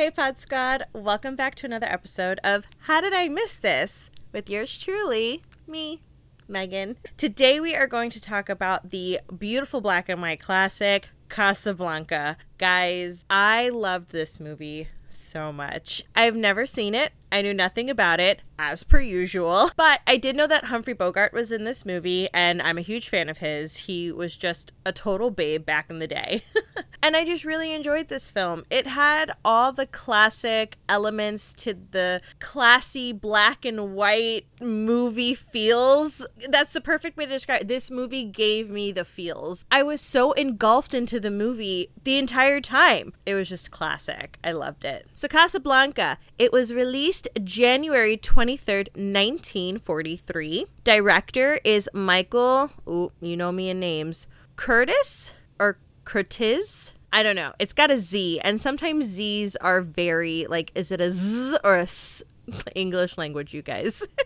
Hey, Pod Squad. Welcome back to another episode of How Did I Miss This? with yours truly, me, Megan. Today we are going to talk about the beautiful black and white classic, Casablanca. Guys, I loved this movie so much. I've never seen it. I knew nothing about it, as per usual. But I did know that Humphrey Bogart was in this movie, and I'm a huge fan of his. He was just a total babe back in the day. and I just really enjoyed this film. It had all the classic elements to the classy black and white movie feels. That's the perfect way to describe it. This movie gave me the feels. I was so engulfed into the movie the entire time. It was just classic. I loved it. So Casablanca, it was released released January 23rd, 1943. Director is Michael, ooh, you know me in names, Curtiz or Curtis? I don't know. It's got a Z, and sometimes Z's are very, like, is it a Z or a S? English language, you guys.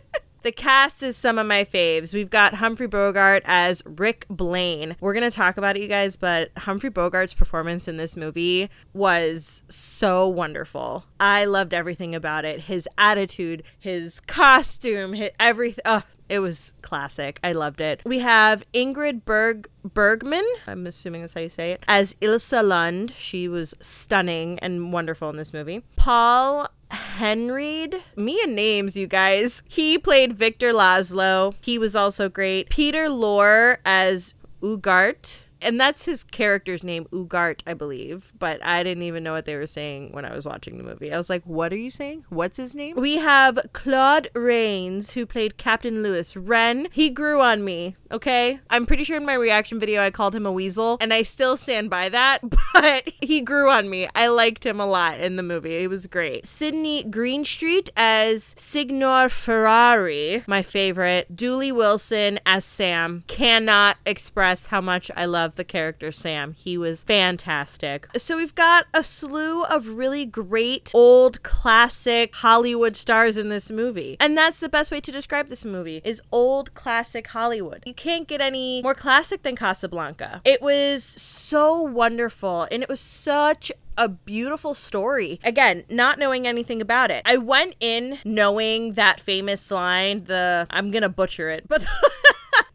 The cast is some of my faves. We've got Humphrey Bogart as Rick Blaine. We're going to talk about it, you guys, but Humphrey Bogart's performance in this movie was so wonderful. I loved everything about it his attitude, his costume, his everything. Oh, it was classic. I loved it. We have Ingrid Berg Bergman, I'm assuming that's how you say it, as Ilsa Lund. She was stunning and wonderful in this movie. Paul Henreid. Me and names, you guys. He played Victor Laszlo. He was also great. Peter Lorre as Ugarte and that's his character's name, Ugarte, I believe. But I didn't even know what they were saying when I was watching the movie. I was like, what are you saying? What's his name? We have Claude Rains, who played Captain Louis Wren. He grew on me, okay? I'm pretty sure in my reaction video I called him a weasel, and I still stand by that, but he grew on me. I liked him a lot in the movie. It was great. Sidney Greenstreet as Signor Ferrari, my favorite. Dooley Wilson as Sam. Cannot express how much I love the character Sam. He was fantastic. So we've got a slew of really great old classic Hollywood stars in this movie. And that's the best way to describe this movie is old classic Hollywood. You can't get any more classic than Casablanca. It was so wonderful and it was such a beautiful story. Again, not knowing anything about it. I went in knowing that famous line, the I'm going to butcher it, but the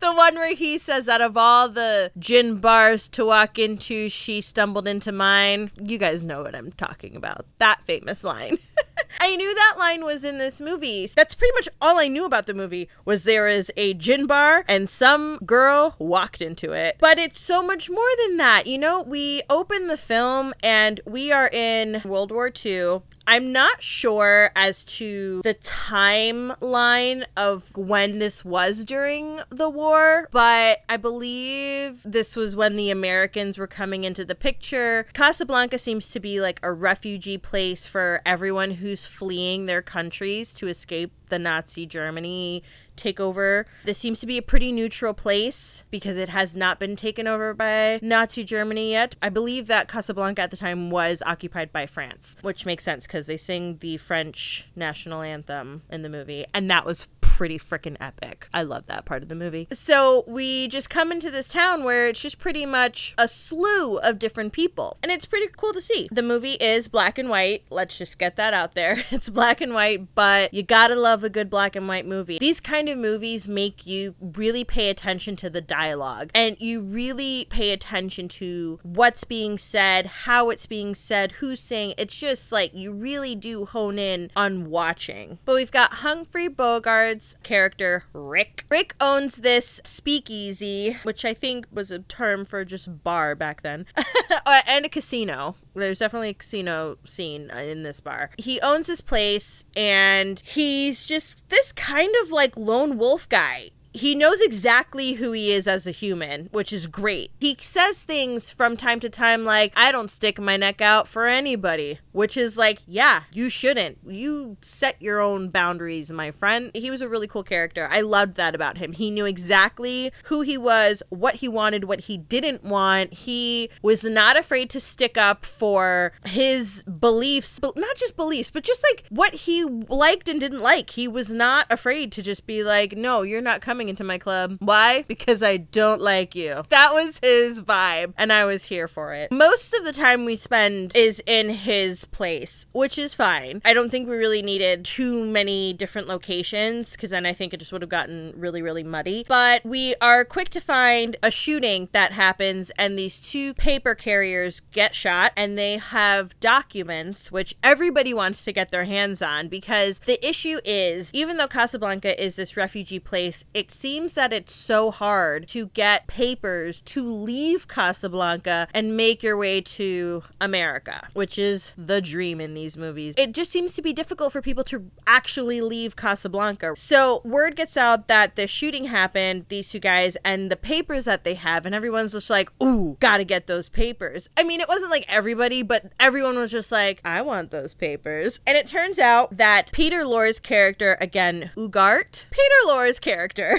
one where he says, out of all the gin bars to walk into, she stumbled into mine. You guys know what I'm talking about. That famous line. I knew that line was in this movie. That's pretty much all I knew about the movie was there is a gin bar and some girl walked into it. But it's so much more than that. You know, we open the film and we are in World War II I'm not sure as to the timeline of when this was during the war, but I believe this was when the Americans were coming into the picture. Casablanca seems to be like a refugee place for everyone who's fleeing their countries to escape the Nazi Germany take over. This seems to be a pretty neutral place because it has not been taken over by Nazi Germany yet. I believe that Casablanca at the time was occupied by France, which makes sense because they sing the French national anthem in the movie, and that was pretty freaking epic. I love that part of the movie. So we just come into this town where it's just pretty much a slew of different people. And it's pretty cool to see. The movie is black and white. Let's just get that out there. It's black and white, but you gotta love a good black and white movie. These kind of movies make you really pay attention to the dialogue and you really pay attention to what's being said, how it's being said, who's saying. It's just like you really do hone in on watching. But we've got Humphrey Bogart's character, Rick. Rick owns this speakeasy, which I think was a term for just bar back then, uh, and a casino. There's definitely a casino scene in this bar. He owns this place and he's just this kind of like lone wolf guy he knows exactly who he is as a human, which is great. He says things from time to time like, I don't stick my neck out for anybody, which is like, yeah, you shouldn't. You set your own boundaries, my friend. He was a really cool character. I loved that about him. He knew exactly who he was, what he wanted, what he didn't want. He was not afraid to stick up for his beliefs, but not just beliefs, but just like what he liked and didn't like. He was not afraid to just be like, no, you're not coming coming into my club. Why? Because I don't like you. That was his vibe, and I was here for it. Most of the time we spend is in his place, which is fine. I don't think we really needed too many different locations because then I think it just would have gotten really, really muddy. But we are quick to find a shooting that happens, and these two paper carriers get shot, and they have documents which everybody wants to get their hands on because the issue is even though Casablanca is this refugee place, it seems that it's so hard to get papers to leave Casablanca and make your way to America, which is the dream in these movies. It just seems to be difficult for people to actually leave Casablanca. So, word gets out that the shooting happened, these two guys, and the papers that they have, and everyone's just like, ooh, gotta get those papers. I mean, it wasn't like everybody, but everyone was just like, I want those papers. And it turns out that Peter Lorre's character, again, Ugarte, Peter Lorre's character,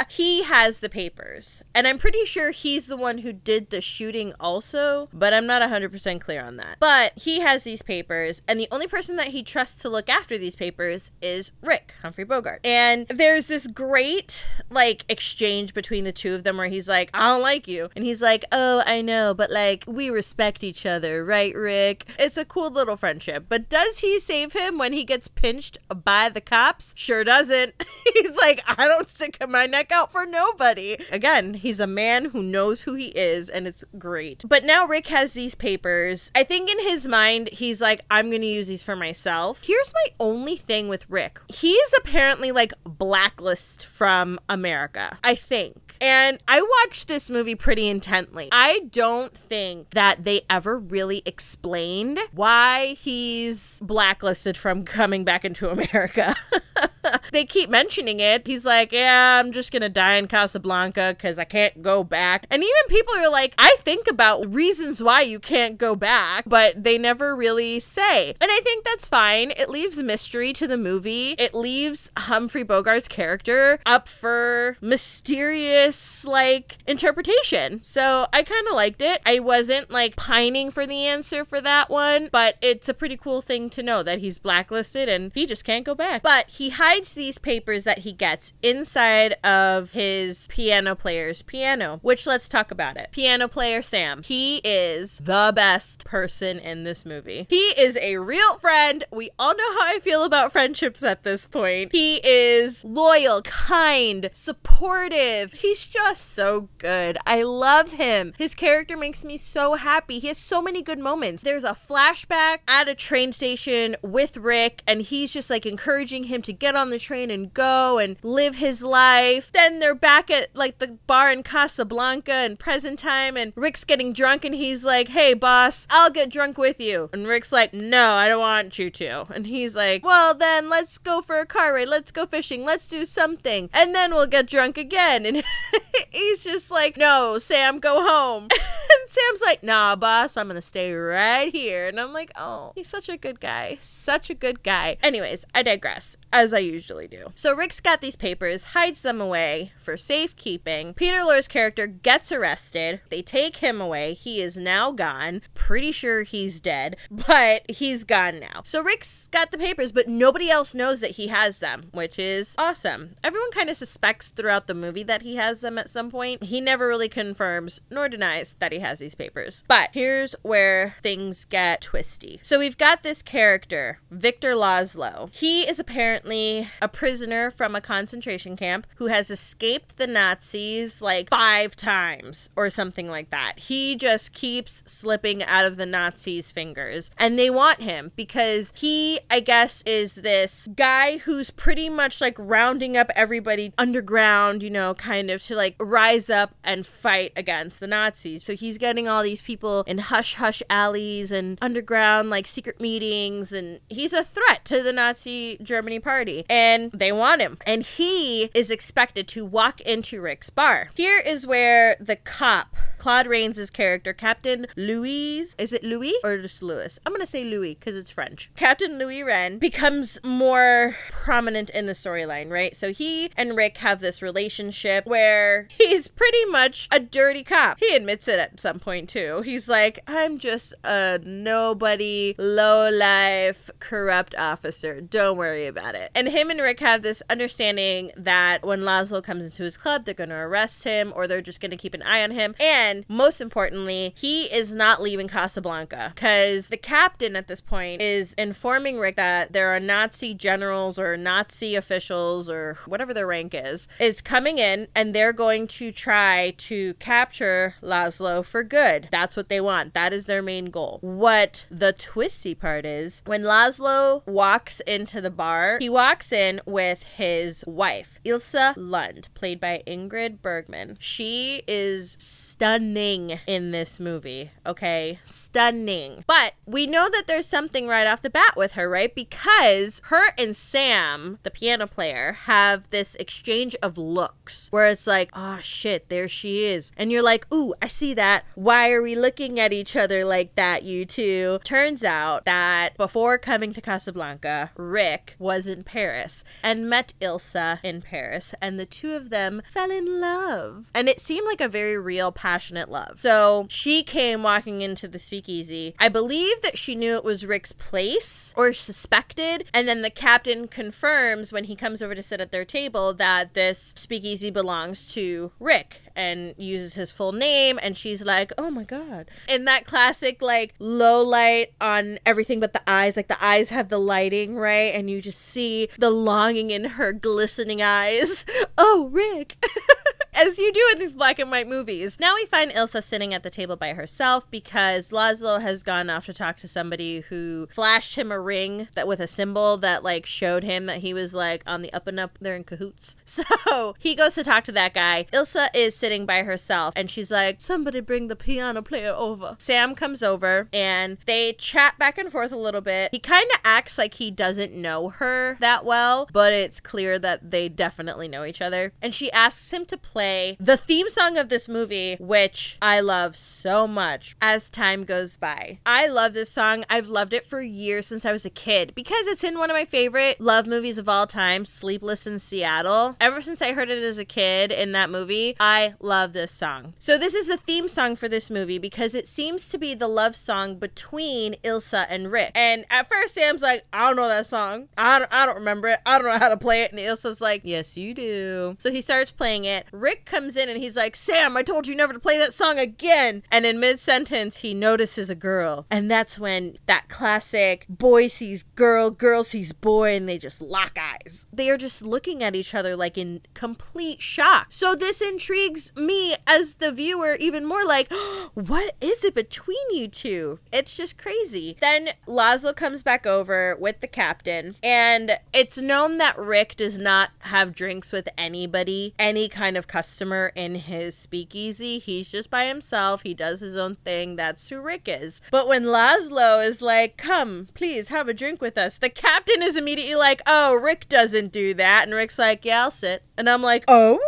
he has the papers. And I'm pretty sure he's the one who did the shooting also, but I'm not 100% clear on that. But he has these papers, and the only person that he trusts to look after these papers is Rick, Humphrey Bogart. And there's this great, like, exchange between the two of them where he's like, I don't like you. And he's like, Oh, I know, but like, we respect each other, right, Rick? It's a cool little friendship. But does he save him when he gets pinched by the cops? Sure doesn't. he's like, I don't stick my neck out for nobody. Again, he's a man who knows who he is, and it's great. But now Rick has these papers. I think in his mind, he's like, I'm gonna use these for myself. Here's my only thing with Rick. He's apparently like blacklist from America, I think. And I watched this movie pretty intently. I don't think that they ever really explained why he's blacklisted from coming back into America. they keep mentioning it. He's like, Yeah, I'm just gonna die in Casablanca because I can't go back. And even people are like, I think about reasons why you can't go back, but they never really say. And I think that's fine. It leaves mystery to the movie, it leaves Humphrey Bogart's character up for mysterious, like, interpretation. So I kind of liked it. I wasn't like pining for the answer for that one, but it's a pretty cool thing to know that he's blacklisted and he just can't go back. But he hides these papers that he gets inside of his piano player's piano, which let's talk about it. Piano player Sam. He is the best person in this movie. He is a real friend. We all know how I feel about friendships at this point. He is loyal, kind, supportive. He's just so good. I love him. His character makes me so happy. He has so many good moments. There's a flashback at a train station with Rick, and he's just like encouraging him to get on the train and go and live his life. Then they're back at like the bar in Casablanca in present time, and Rick's getting drunk, and he's like, Hey, boss, I'll get drunk with you. And Rick's like, No, I don't want you to. And he's like, Well, then let's go for a car ride. Let's go fishing. Let's do something. And then we'll get drunk again. And he's just like, No, Sam, go home. Sam's like, Nah, boss, I'm gonna stay right here. And I'm like, Oh, he's such a good guy. Such a good guy. Anyways, I digress, as I usually do. So Rick's got these papers, hides them away for safekeeping. Peter Lorre's character gets arrested. They take him away. He is now gone. Pretty sure he's dead, but he's gone now. So Rick's got the papers, but nobody else knows that he has them, which is awesome. Everyone kind of suspects throughout the movie that he has them at some point. He never really confirms nor denies that he has these papers. But here's where things get twisty. So we've got this character, Victor Laszlo. He is apparently a prisoner from a concentration camp who has escaped the Nazis like five times or something like that. He just keeps slipping out of the Nazis' fingers. And they want him because he, I guess, is this guy who's pretty much like rounding up everybody underground, you know, kind of to like rise up and fight against the Nazis. So he's getting all these people in hush hush alleys and underground like secret meetings and he's a threat to the Nazi Germany party and they want him. And he is expected to walk into Rick's bar. Here is where the cop, Claude Rains' character, Captain Louis, is it Louis or just Louis? I'm gonna say Louis because it's French. Captain Louis Wren becomes more prominent in the storyline, right? So he and Rick have this relationship where he's pretty much a dirty cop. He admits it at some point too. He's like, I'm just a nobody, low life, corrupt officer. Don't worry about it. And him and Rick have this understanding that when Laszlo comes into his club, they're going to arrest him or they're just going to keep an eye on him. And most importantly, he is not leaving Casablanca because the captain at this point is informing Rick that there are Nazi generals or Nazi officials or whatever their rank is, is coming in and they're going to try to capture Laszlo for good. That's what they want. That is their main goal. What the twisty part is when Laszlo walks into the bar, he walks in with his wife, Ilsa Lund, played by Ingrid Bergman. She is stunning in this movie, okay? Stunning. But we know that there's something right off the bat with her, right? Because her and Sam, the piano player, have this exchange of looks where it's like, oh shit, there she is. And you're like, ooh, I see that. Why are we looking at each other like that, you two? Turns out that before coming to Casablanca, Rick was in Paris and met Ilsa in Paris, and the two of them fell in love. And it seemed like a very real, passionate love. So she came walking into the speakeasy. I believe that she knew it was Rick's place or suspected, and then the captain confirms when he comes over to sit at their table that this speakeasy belongs to Rick and uses his full name and she's like oh my god. In that classic like low light on everything but the eyes like the eyes have the lighting right? And you just see the longing in her glistening eyes. Oh rick as you do in these black and white movies. Now we find Ilsa sitting at the table by herself because Laszlo has gone off to talk to somebody who flashed him a ring that with a symbol that like showed him that he was like on the up and up. They're in cahoots. So he goes to talk to that guy. Ilsa is sitting by herself and she's like, somebody bring the piano player over. Sam comes over and they chat back and forth a little bit. He kind of acts like he doesn't know her that well, but it's clear that they definitely know each other. And she asks him to play play the theme song of this movie, which I love so much as time goes by. I love this song. I've loved it for years since I was a kid because it's in one of my favorite love movies of all time, Sleepless in Seattle. Ever since I heard it as a kid in that movie, I love this song. So, this is the theme song for this movie because it seems to be the love song between Ilsa and Rick. And at first, Sam's like, I don't know that song. I don't, I don't remember it. I don't know how to play it. And Ilsa's like, Yes, you do. So he starts playing it. Rick Rick comes in and he's like, Sam, I told you never to play that song again. And in mid sentence, he notices a girl. And that's when that classic boy sees girl, girl sees boy, and they just lock eyes. They are just looking at each other like in complete shock. So this intrigues me as the viewer even more like, what is it between you two? It's just crazy. Then Laszlo comes back over with the captain, and it's known that Rick does not have drinks with anybody, any kind of customer customer in his speakeasy. He's just by himself. He does his own thing. That's who Rick is. But when Laszlo is like, come, please have a drink with us, the captain is immediately like, oh, Rick doesn't do that. And Rick's like, yeah, I'll sit. And I'm like, oh,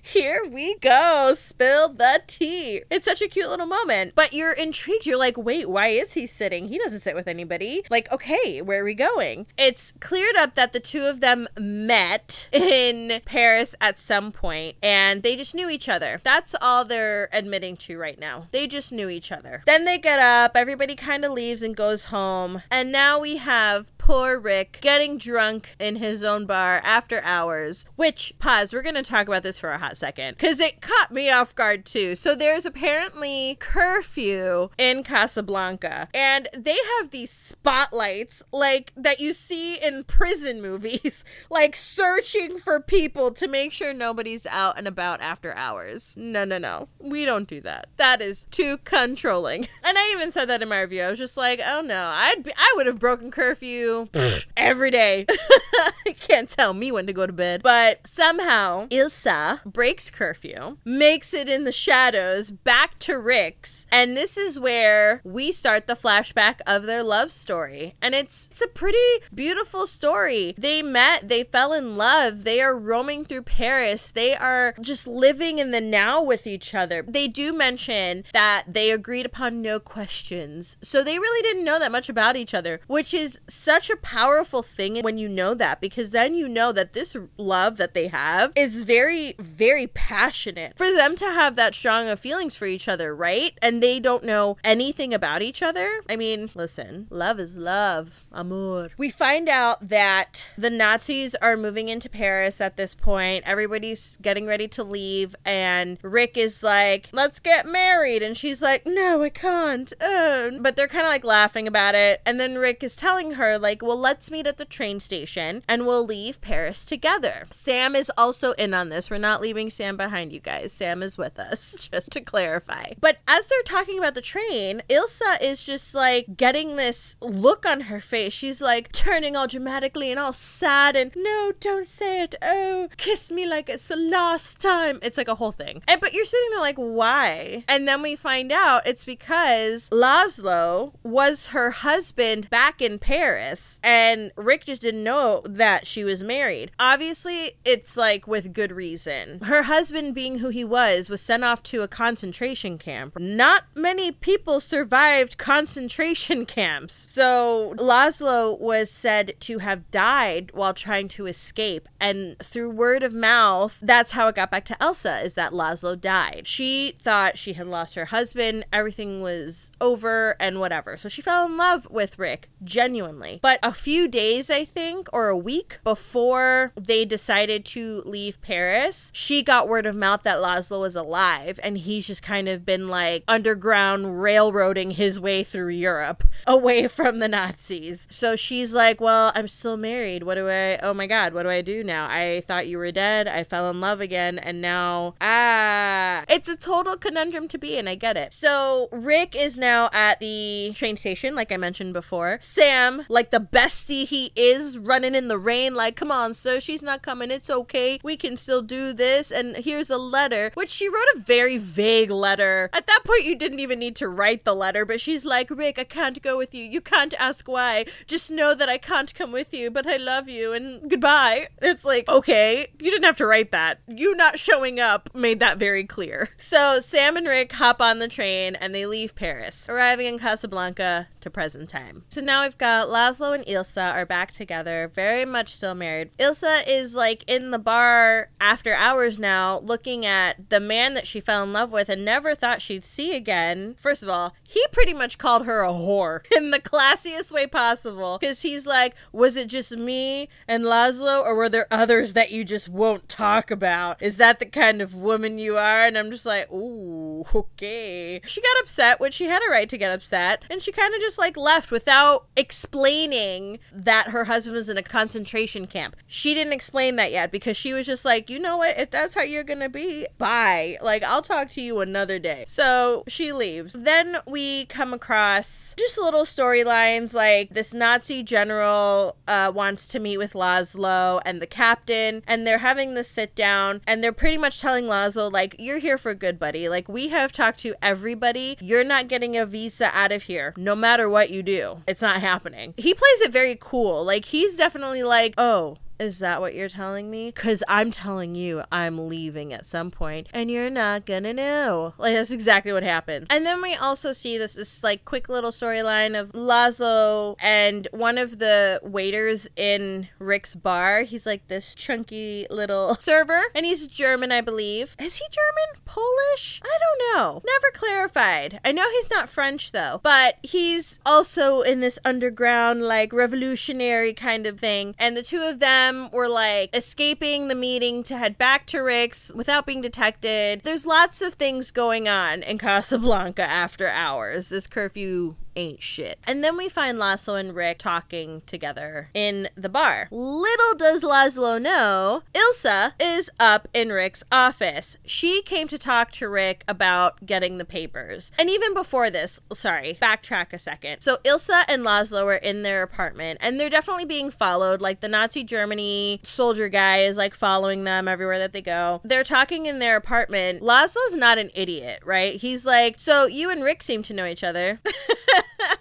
here we go. Spill the tea. It's such a cute little moment. But you're intrigued. You're like, wait, why is he sitting? He doesn't sit with anybody. Like, okay, where are we going? It's cleared up that the two of them met in Paris at some point and they just knew each other. That's all they're admitting to right now. They just knew each other. Then they get up, everybody kind of leaves and goes home, and now we have poor Rick getting drunk in his own bar after hours. Which, pause, we're going to talk about this for a hot second because it caught me off guard too. So there's apparently curfew in Casablanca, and they have these spotlights like that you see in prison movies, like searching for people to make sure nobody's out and about after hours. No, no, no. We don't do that. That is too controlling. And I even said that in my review. I was just like, oh no, I'd be, I would have broken curfew every day. Can't tell me when to go to bed. But somehow Ilsa breaks curfew, makes it in the shadows back to Rick's, and this is where we start the flashback of their love story. And it's it's a pretty beautiful story. They met, they fell in love, they are roaming through Paris, they are just living in the now with each other. They do mention that they agreed upon no questions. So they really didn't know that much about each other, which is such such a powerful thing when you know that because then you know that this love that they have is very, very passionate. For them to have that strong of feelings for each other, right? And they don't know anything about each other. I mean, listen, love is love, amour. We find out that the Nazis are moving into Paris at this point. Everybody's getting ready to leave, and Rick is like, let's get married. And she's like, no, I can't. Uh. But they're kind of like laughing about it. And then Rick is telling her, like, well, let's meet at the train station and we'll leave Paris together. Sam is also in on this. We're not leaving Sam behind, you guys. Sam is with us, just to clarify. But as they're talking about the train, Ilsa is just like getting this look on her face. She's like turning all dramatically and all sad and, no, don't say it. Oh, kiss me like it's the last time. It's like a whole thing. And but you're sitting there like, why? And then we find out it's because Laszlo was her husband back in Paris, and Rick just didn't know that she was married. Obviously, it's like with good reason. Her husband, being who he was, was sent off to a concentration camp. Not many people survived concentration camps. So Laszlo was said to have died while trying to escape. And through word of mouth, that's how it got back to Ilsa, is that Laszlo died. She thought she had lost her husband, everything was over, and whatever. So she fell in love with Rick, genuinely. But a few days, I think, or a week before they decided to leave Paris, she got word of mouth that Laszlo was alive, and he's just kind of been like underground railroading his way through Europe away from the Nazis. So she's like, Well, I'm still married. What do I, oh my God, what do I do now? I thought you were dead. I fell in love again, and now, ah, it's a total conundrum to be in. I get it. So Rick is now at the train station, like I mentioned before. Sam, like the bestie he is, running in the rain, like, come on, sir, she's not coming. It's okay. We can still do this. And here's a letter, which she wrote a very vague letter. At that point, you didn't even need to write the letter, but she's like, Rick, I can't go with you. You can't ask why. Just know that I can't come with you, but I love you and goodbye. It's like, okay, you didn't have to write that. You not showing up made that very clear. So Sam and Rick hop on the train and they leave Paris, arriving in Casablanca to present time. So now we've got Laszlo and Ilsa are back together, very much still married. Ilsa is like in the bar after hours now, looking at the man that she fell in love with and never thought she'd see again. First of all, he pretty much called her a whore in the classiest way possible because he's like, Was it just me and Laszlo, or were there others that you just won't talk about? Is that the kind of woman you are? And I'm just like, Ooh, okay. She got upset, which she had a right to get upset, and she kind of just like left without explaining that her husband was in a concentration camp. She didn't explain that yet because she was just like, You know what? If that's how you're gonna be, bye. Like, I'll talk to you another day. So she leaves. Then we come across just little storylines like this Nazi general uh, wants to meet with Laszlo and the captain, and they're having this sit down, and they're pretty much telling Laszlo, like, you're here for good, buddy. Like, we have talked to everybody. You're not getting a visa out of here, no matter what you do. It's not happening. He plays it very cool. Like, he's definitely like, oh, is that what you're telling me? Because I'm telling you I'm leaving at some point and you're not gonna know. Like, that's exactly what happened. And then we also see this, this like quick little storyline of Laszlo and one of the waiters in Rick's bar. He's like this chunky little server and he's German, I believe. Is he German? Polish? I don't know. Never clarified. I know he's not French though, but he's also in this underground, like revolutionary kind of thing. And the two of them were like escaping the meeting to head back to Rick's without being detected. There's lots of things going on in Casablanca after hours. This curfew ain't shit. And then we find Laszlo and Rick talking together in the bar. Little does Laszlo know, Ilsa is up in Rick's office. She came to talk to Rick about getting the papers. And even before this, sorry, backtrack a second. So Ilsa and Laszlo are in their apartment and they're definitely being followed. Like the Nazi Germany soldier guy is like following them everywhere that they go. They're talking in their apartment. Laszlo's not an idiot, right? He's like, So you and Rick seem to know each other.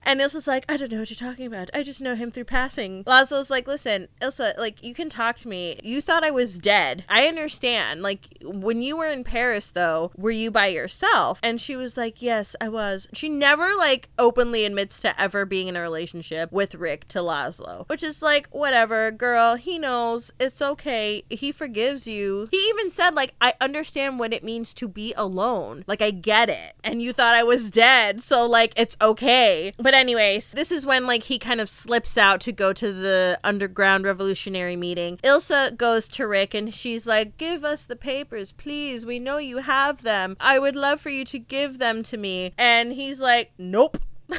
and Ilsa's like, I don't know what you're talking about. I just know him through passing. Laszlo's like, listen, Ilsa, like, you can talk to me. You thought I was dead. I understand. Like, when you were in Paris, though, were you by yourself? And she was like, yes, I was. She never, like, openly admits to ever being in a relationship with Rick to Laszlo, which is like, whatever, girl. He knows. It's okay. He forgives you. He even said, like, I understand what it means to be alone. Like, I get it. And you thought I was dead. So, like, it's okay. But, anyways, this is when, like, he kind of slips out to go to the underground revolutionary meeting. Ilsa goes to Rick and she's like, Give us the papers, please. We know you have them. I would love for you to give them to me. And he's like, Nope.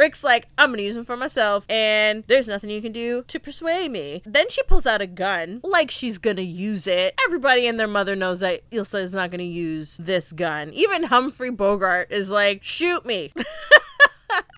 Rick's like, I'm gonna use them for myself, and there's nothing you can do to persuade me. Then she pulls out a gun, like she's gonna use it. Everybody and their mother knows that Ilsa is not gonna use this gun. Even Humphrey Bogart is like, shoot me.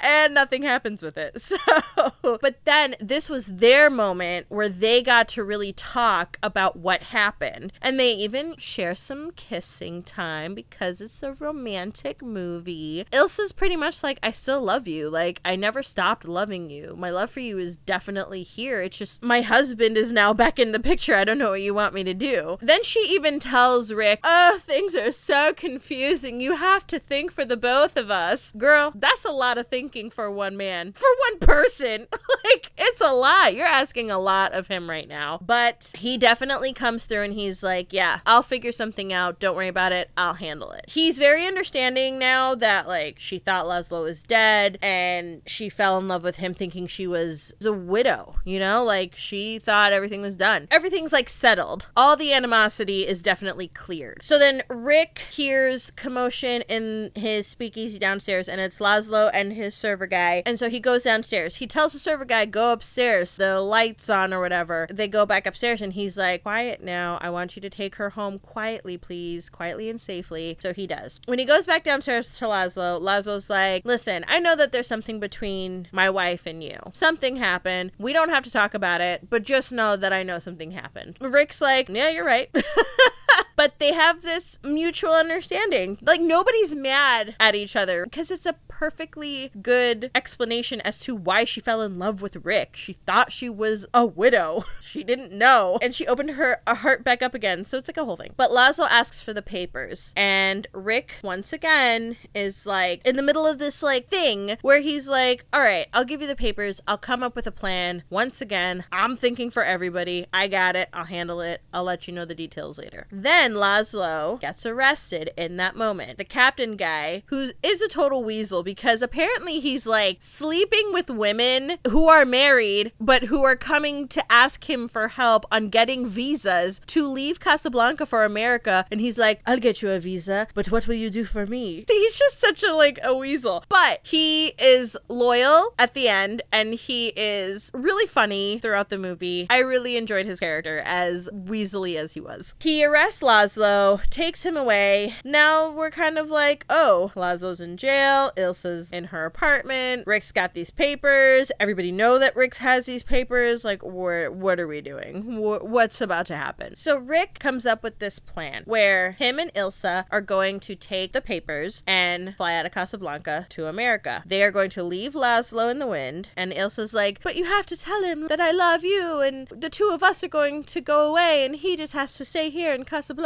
and nothing happens with it. So, but then this was their moment where they got to really talk about what happened. And they even share some kissing time because it's a romantic movie. Ilsa's pretty much like, I still love you. Like, I never stopped loving you. My love for you is definitely here. It's just my husband is now back in the picture. I don't know what you want me to do. Then she even tells Rick, Oh, things are so confusing. You have to think for the both of us. Girl, that's a lot of thinking for one man, for one person. like, it's a lot. You're asking a lot of him right now. But he definitely comes through and he's like, Yeah, I'll figure something out. Don't worry about it. I'll handle it. He's very understanding now that, like, she thought Laszlo was dead and she fell in love with him thinking she was a widow, you know? Like, she thought everything was done. Everything's like settled. All the animosity is definitely cleared. So then Rick hears commotion in his speakeasy downstairs and it's Laszlo and his server guy. And so he goes downstairs. He tells the server guy, go upstairs, the lights on or whatever. They go back upstairs and he's like, quiet now. I want you to take her home quietly, please, quietly and safely. So he does. When he goes back downstairs to Laszlo, Laszlo's like, listen, I know that there's something between my wife and you. Something happened. We don't have to talk about it, but just know that I know something happened. Rick's like, yeah, you're right. but they have this mutual understanding. Like nobody's mad at each other because it's a perfectly good explanation as to why she fell in love with Rick. She thought she was a widow. she didn't know. And she opened her heart back up again. So it's like a whole thing. But Laszlo asks for the papers. And Rick, once again, is like in the middle of this like thing where he's like, all right, I'll give you the papers. I'll come up with a plan. Once again, I'm thinking for everybody. I got it. I'll handle it. I'll let you know the details later. Then Laszlo gets arrested in that moment. The captain guy, who is a total weasel because apparently he's like sleeping with women who are married, but who are coming to ask him for help on getting visas to leave Casablanca for America. And he's like, I'll get you a visa, but what will you do for me? He's just such a like a weasel. But he is loyal at the end and he is really funny throughout the movie. I really enjoyed his character as weaselly as he was. He arrests Laszlo, takes him away. Now we're kind of like, oh, Laszlo's in jail, Ilsa's in her apartment, Rick's got these papers. Everybody know that Rick's has these papers. Like, what what are we doing? Wh- what's about to happen? So Rick comes up with this plan where him and Ilsa are going to take the papers and fly out of Casablanca to America. They are going to leave Laszlo in the wind, and Ilsa's like, but you have to tell him that I love you, and the two of us are going to go away, and he just has to stay here in Casablanca.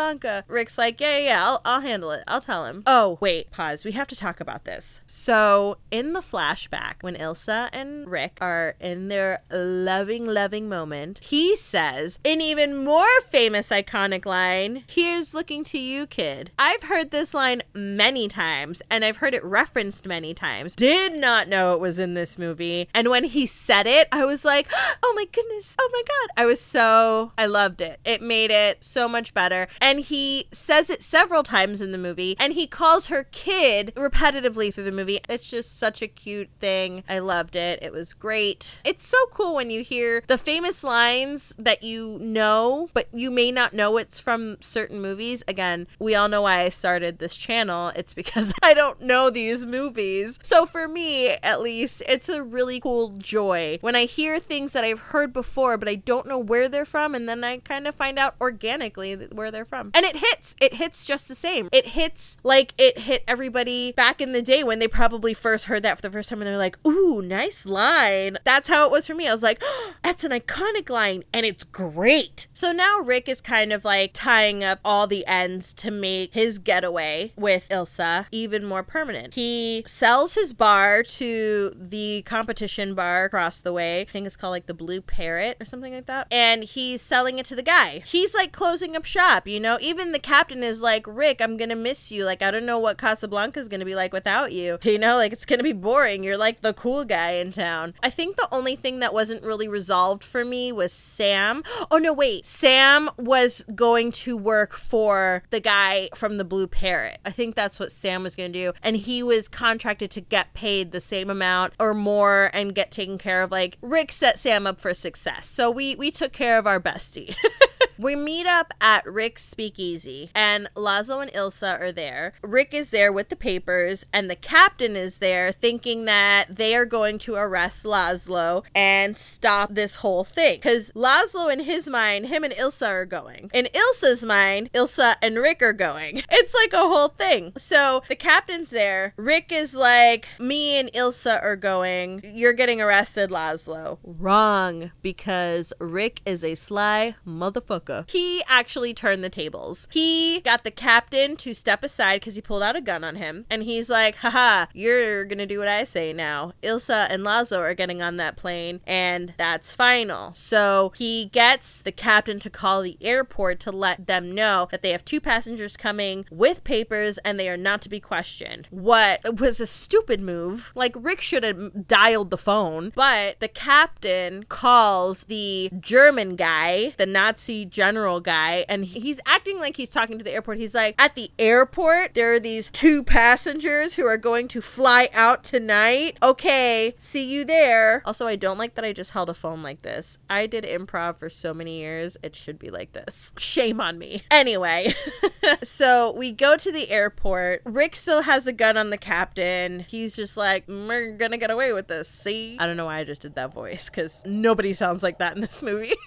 Rick's like, yeah, yeah, yeah I'll, I'll handle it. I'll tell him. Oh, wait, pause. We have to talk about this. So, in the flashback, when Ilsa and Rick are in their loving, loving moment, he says, an even more famous iconic line, Here's looking to you, kid. I've heard this line many times, and I've heard it referenced many times. Did not know it was in this movie. And when he said it, I was like, oh my goodness, oh my God. I was so, I loved it. It made it so much better. And he says it several times in the movie, and he calls her kid repetitively through the movie. It's just such a cute thing. I loved it. It was great. It's so cool when you hear the famous lines that you know, but you may not know it's from certain movies. Again, we all know why I started this channel. It's because I don't know these movies. So for me, at least, it's a really cool joy when I hear things that I've heard before, but I don't know where they're from, and then I kind of find out organically where they're from. Sam. And it hits. It hits just the same. It hits like it hit everybody back in the day when they probably first heard that for the first time and they're like, ooh, nice line. That's how it was for me. I was like, oh, that's an iconic line and it's great. So now Rick is kind of like tying up all the ends to make his getaway with Ilsa even more permanent. He sells his bar to the competition bar across the way. I think it's called like the Blue Parrot or something like that. And he's selling it to the guy. He's like closing up shop, you know? Even the captain is like, Rick, I'm gonna miss you. Like, I don't know what Casablanca is gonna be like without you. You know, like it's gonna be boring. You're like the cool guy in town. I think the only thing that wasn't really resolved for me was Sam. Oh, no, wait. Sam was going to work for the guy from the Blue Parrot. I think that's what Sam was gonna do. And he was contracted to get paid the same amount or more and get taken care of. Like, Rick set Sam up for success. So we, we took care of our bestie. We meet up at Rick's speakeasy, and Laszlo and Ilsa are there. Rick is there with the papers, and the captain is there thinking that they are going to arrest Laszlo and stop this whole thing. Because Laszlo, in his mind, him and Ilsa are going. In Ilsa's mind, Ilsa and Rick are going. It's like a whole thing. So the captain's there. Rick is like, Me and Ilsa are going. You're getting arrested, Laszlo. Wrong, because Rick is a sly motherfucker. He actually turned the tables. He got the captain to step aside because he pulled out a gun on him. And he's like, haha, you're gonna do what I say now. Ilsa and Laszlo are getting on that plane, and that's final. So he gets the captain to call the airport to let them know that they have two passengers coming with papers and they are not to be questioned. What was a stupid move. Like, Rick should have dialed the phone, but the captain calls the German guy, the Nazi general guy, and he's acting like he's talking to the airport. He's like, At the airport, there are these two passengers who are going to fly out tonight. Okay, see you there. Also, I don't like that I just held a phone like this. I did improv for so many years. It should be like this. Shame on me. Anyway, so we go to the airport. Rick still has a gun on the captain. He's just like, mm, We're gonna get away with this. See? I don't know why I just did that voice because nobody sounds like that in this movie.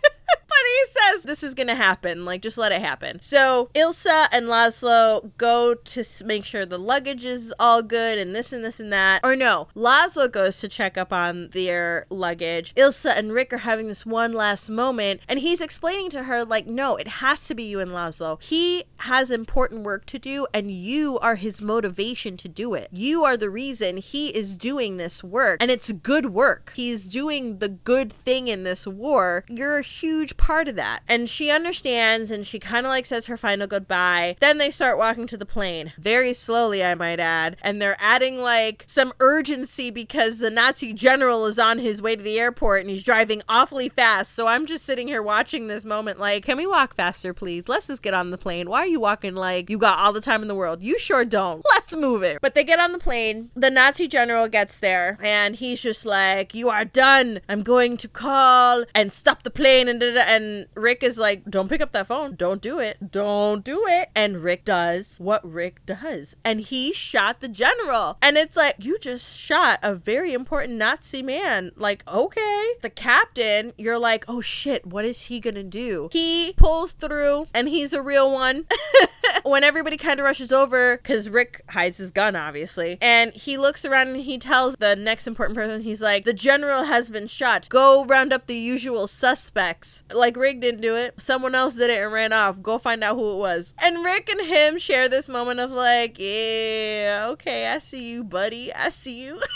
He says this is gonna happen. Like, just let it happen. So Ilsa and Laszlo go to make sure the luggage is all good and this and this and that. Or no, Laszlo goes to check up on their luggage. Ilsa and Rick are having this one last moment, and he's explaining to her, like, no, it has to be you and Laszlo. He has important work to do, and you are his motivation to do it. You are the reason he is doing this work, and it's good work. He's doing the good thing in this war. You're a huge part of that. And she understands and she kind of like says her final goodbye. Then they start walking to the plane. Very slowly, I might add. And they're adding like some urgency because the Nazi general is on his way to the airport and he's driving awfully fast. So I'm just sitting here watching this moment like, can we walk faster, please? Let's just get on the plane. Why are you walking like you got all the time in the world? You sure don't. Let's move it. But they get on the plane. The Nazi general gets there and he's just like, you are done. I'm going to call and stop the plane and da. And Rick is like, don't pick up that phone. Don't do it. Don't do it. And Rick does what Rick does. And he shot the general. And it's like, you just shot a very important Nazi man. Like, okay. The captain, you're like, oh shit, what is he gonna do? He pulls through and he's a real one. when everybody kind of rushes over, because Rick hides his gun, obviously, and he looks around and he tells the next important person, he's like, the general has been shot. Go round up the usual suspects. Like, Rick didn't do it. Someone else did it and ran off. Go find out who it was. And Rick and him share this moment of like, yeah, okay, I see you, buddy. I see you.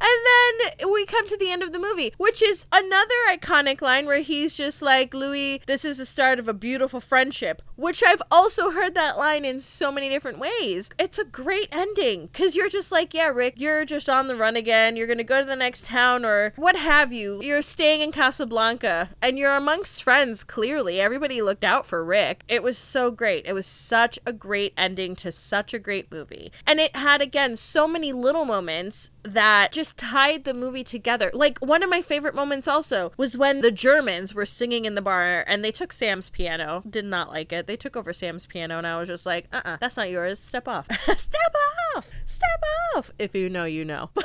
And then we come to the end of the movie, which is another iconic line where he's just like, Louis, this is the start of a beautiful friendship, which I've also heard that line in so many different ways. It's a great ending because you're just like, yeah, Rick, you're just on the run again. You're going to go to the next town or what have you. You're staying in Casablanca and you're amongst friends, clearly. Everybody looked out for Rick. It was so great. It was such a great ending to such a great movie. And it had, again, so many little moments that just tied the movie together. Like one of my favorite moments also was when the Germans were singing in the bar and they took Sam's piano. Did not like it. They took over Sam's piano, and I was just like, uh uh that's not yours. Step off. Step off. Step off. If you know, you know.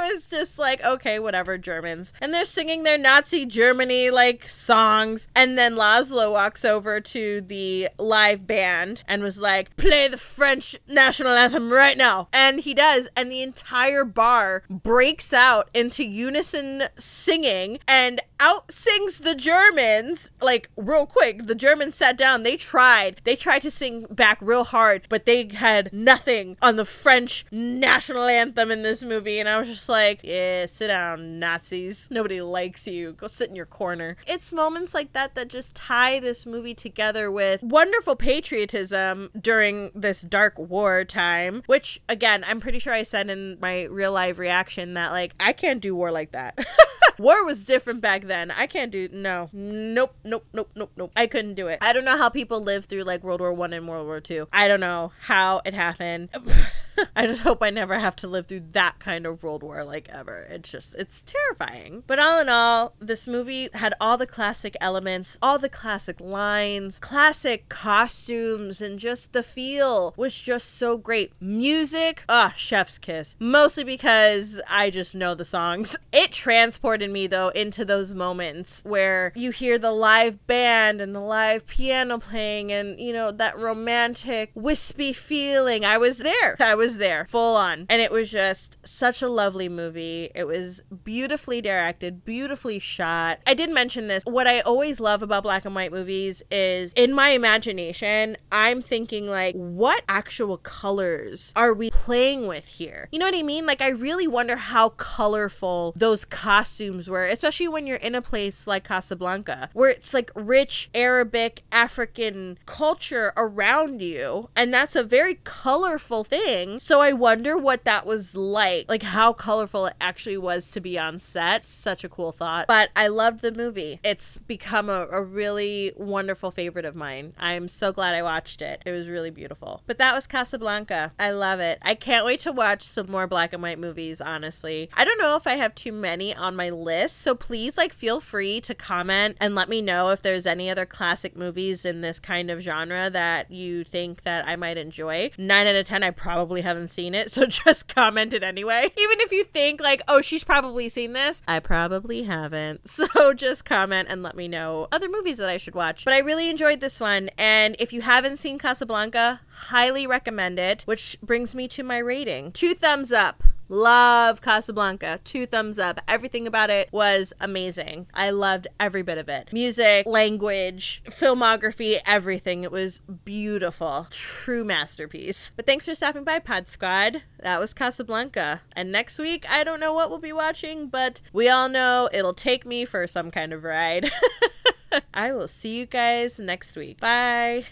I was just like, okay, whatever, Germans. And they're singing their Nazi Germany like songs. And then Laszlo walks over to the live band and was like, play the French national anthem right now. And he does. And the entire bar breaks out into unison singing and out sings the Germans like real quick. The Germans sat down. They tried. They tried to sing back real hard, but they had nothing on the French national anthem in this movie. And I was just like, yeah, sit down, Nazis. Nobody likes you. Go sit in your corner. It's moments like that that just tie this movie together with wonderful patriotism during this dark war time, which again, I'm pretty sure I said in my real live reaction that like I can't do war like that. war was different back then. I can't do no. Nope, nope, nope, nope, nope. I couldn't do it. I don't know how people lived through like World War 1 and World War 2. I don't know how it happened. I just hope I never have to live through that kind of World War like ever. It's just, it's terrifying. But all in all, this movie had all the classic elements, all the classic lines, classic costumes, and just the feel was just so great. Music, ah, chef's kiss. Mostly because I just know the songs. It transported me though into those moments where you hear the live band and the live piano playing and, you know, that romantic, wispy feeling. I was there. I was there, full on. And it was just such a lovely movie. It was beautifully directed, beautifully shot. I did mention this. What I always love about black and white movies is in my imagination, I'm thinking, like, what actual colors are we playing with here? You know what I mean? Like, I really wonder how colorful those costumes were, especially when you're in a place like Casablanca, where it's like rich Arabic, African culture around you. And that's a very colorful thing. So I wonder what that was like, like how colorful it actually was to be on set. Such a cool thought. But I loved the movie. It's become a, a really wonderful favorite of mine. I'm so glad I watched it. It was really beautiful. But that was Casablanca. I love it. I can't wait to watch some more black and white movies, honestly. I don't know if I have too many on my list, so please like feel free to comment and let me know if there's any other classic movies in this kind of genre that you think that I might enjoy. 9 out of 10 I probably haven't seen it, so just comment it anyway. Even if you think like, "Oh, she's probably seen this." I probably haven't. So just comment and let me know other movies that I should watch. But I really enjoyed this one, and if you haven't seen Casablanca, highly recommend it, which brings me to my rating. 2 thumbs up. Love Casablanca. Two thumbs up. Everything about it was amazing. I loved every bit of it. Music, language, filmography, everything. It was beautiful. True masterpiece. But thanks for stopping by, Pod Squad. That was Casablanca. And next week, I don't know what we'll be watching, but we all know it'll take me for some kind of ride. I will see you guys next week. Bye.